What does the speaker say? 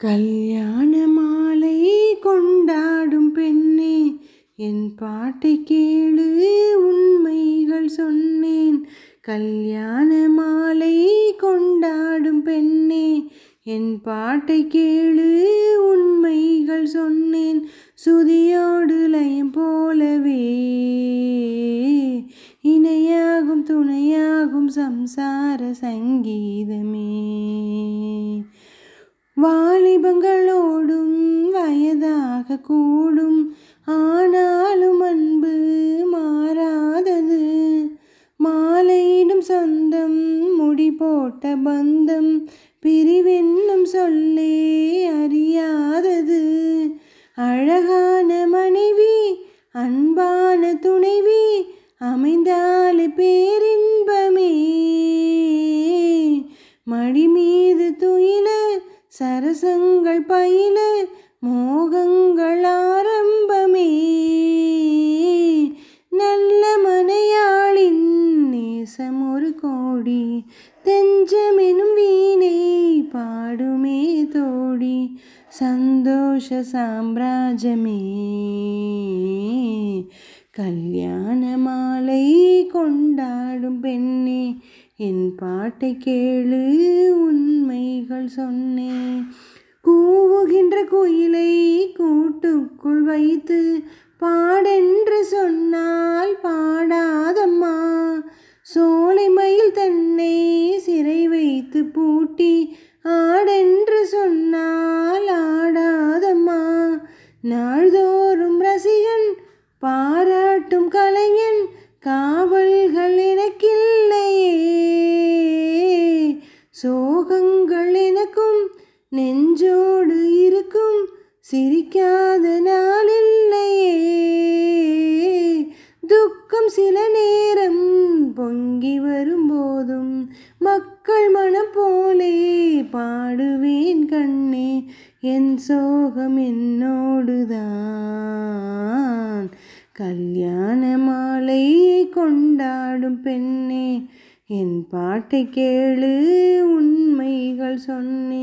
கல்யாண மாலை கொண்டாடும் பெண்ணே என் பாட்டை கேளு உண்மைகள் சொன்னேன். கல்யாண மாலை கொண்டாடும் பெண்ணே என் பாட்டை கேளு உண்மைகள் சொன்னேன். சுதியோடு லயம் போலவே இணையாகும் துணையாகும் சம்சார சங்கீதமே. வாலிபங்களோடும் வயதாக கூடும். ஆனாலும் அன்பு மாறாதது. மாலையிடும் சொந்தம் முடி போட்ட பந்தம் பிரிவென்னும் சொல்லே அறியாதது. அழகான மனைவி அன்பான துணைவி அமைந்தாலே பேரே சரசங்கள் பயில மோகங்கள் ஆரம்பமே. நல்ல மனையாளின் நேசம் ஒரு கோடி தெஞ்சமெனும் வீணை பாடுமே தோடி. சந்தோஷ சாம்ராஜ்யமே. கல்யாண மாலை கொண்டாடும் பெண்ணே என் பாட்டை கேளு உண்மைகள் சொன்னேன். கூவுகின்ற குயிலை கூட்டுக்குள் வைத்து பாடென்று சொன்னால் பாடாதம்மா. சோலை மயில் தன்னை சிறை வைத்து பூட்டி ஆடென்று சொன்னால் ஆடாதம்மா. நாள்தோறும் ரசிகன் பாராட்டும் கலைஞன் காவல் கண்கள் எனக்கும் நெஞ்சோடு இருக்கும் சிரிக்காத நாள் இல்லையே துக்கம் சில நேரம் பொங்கி வரும்போதும் மக்கள் மனம் போலே பாடுவேன் கண்ணே என் சோகம் என்னோடுதான். கல்யாண மாலை கொண்டாடும் பெண்ணே என் பாட்டை கேளு உன் சொன்னேன்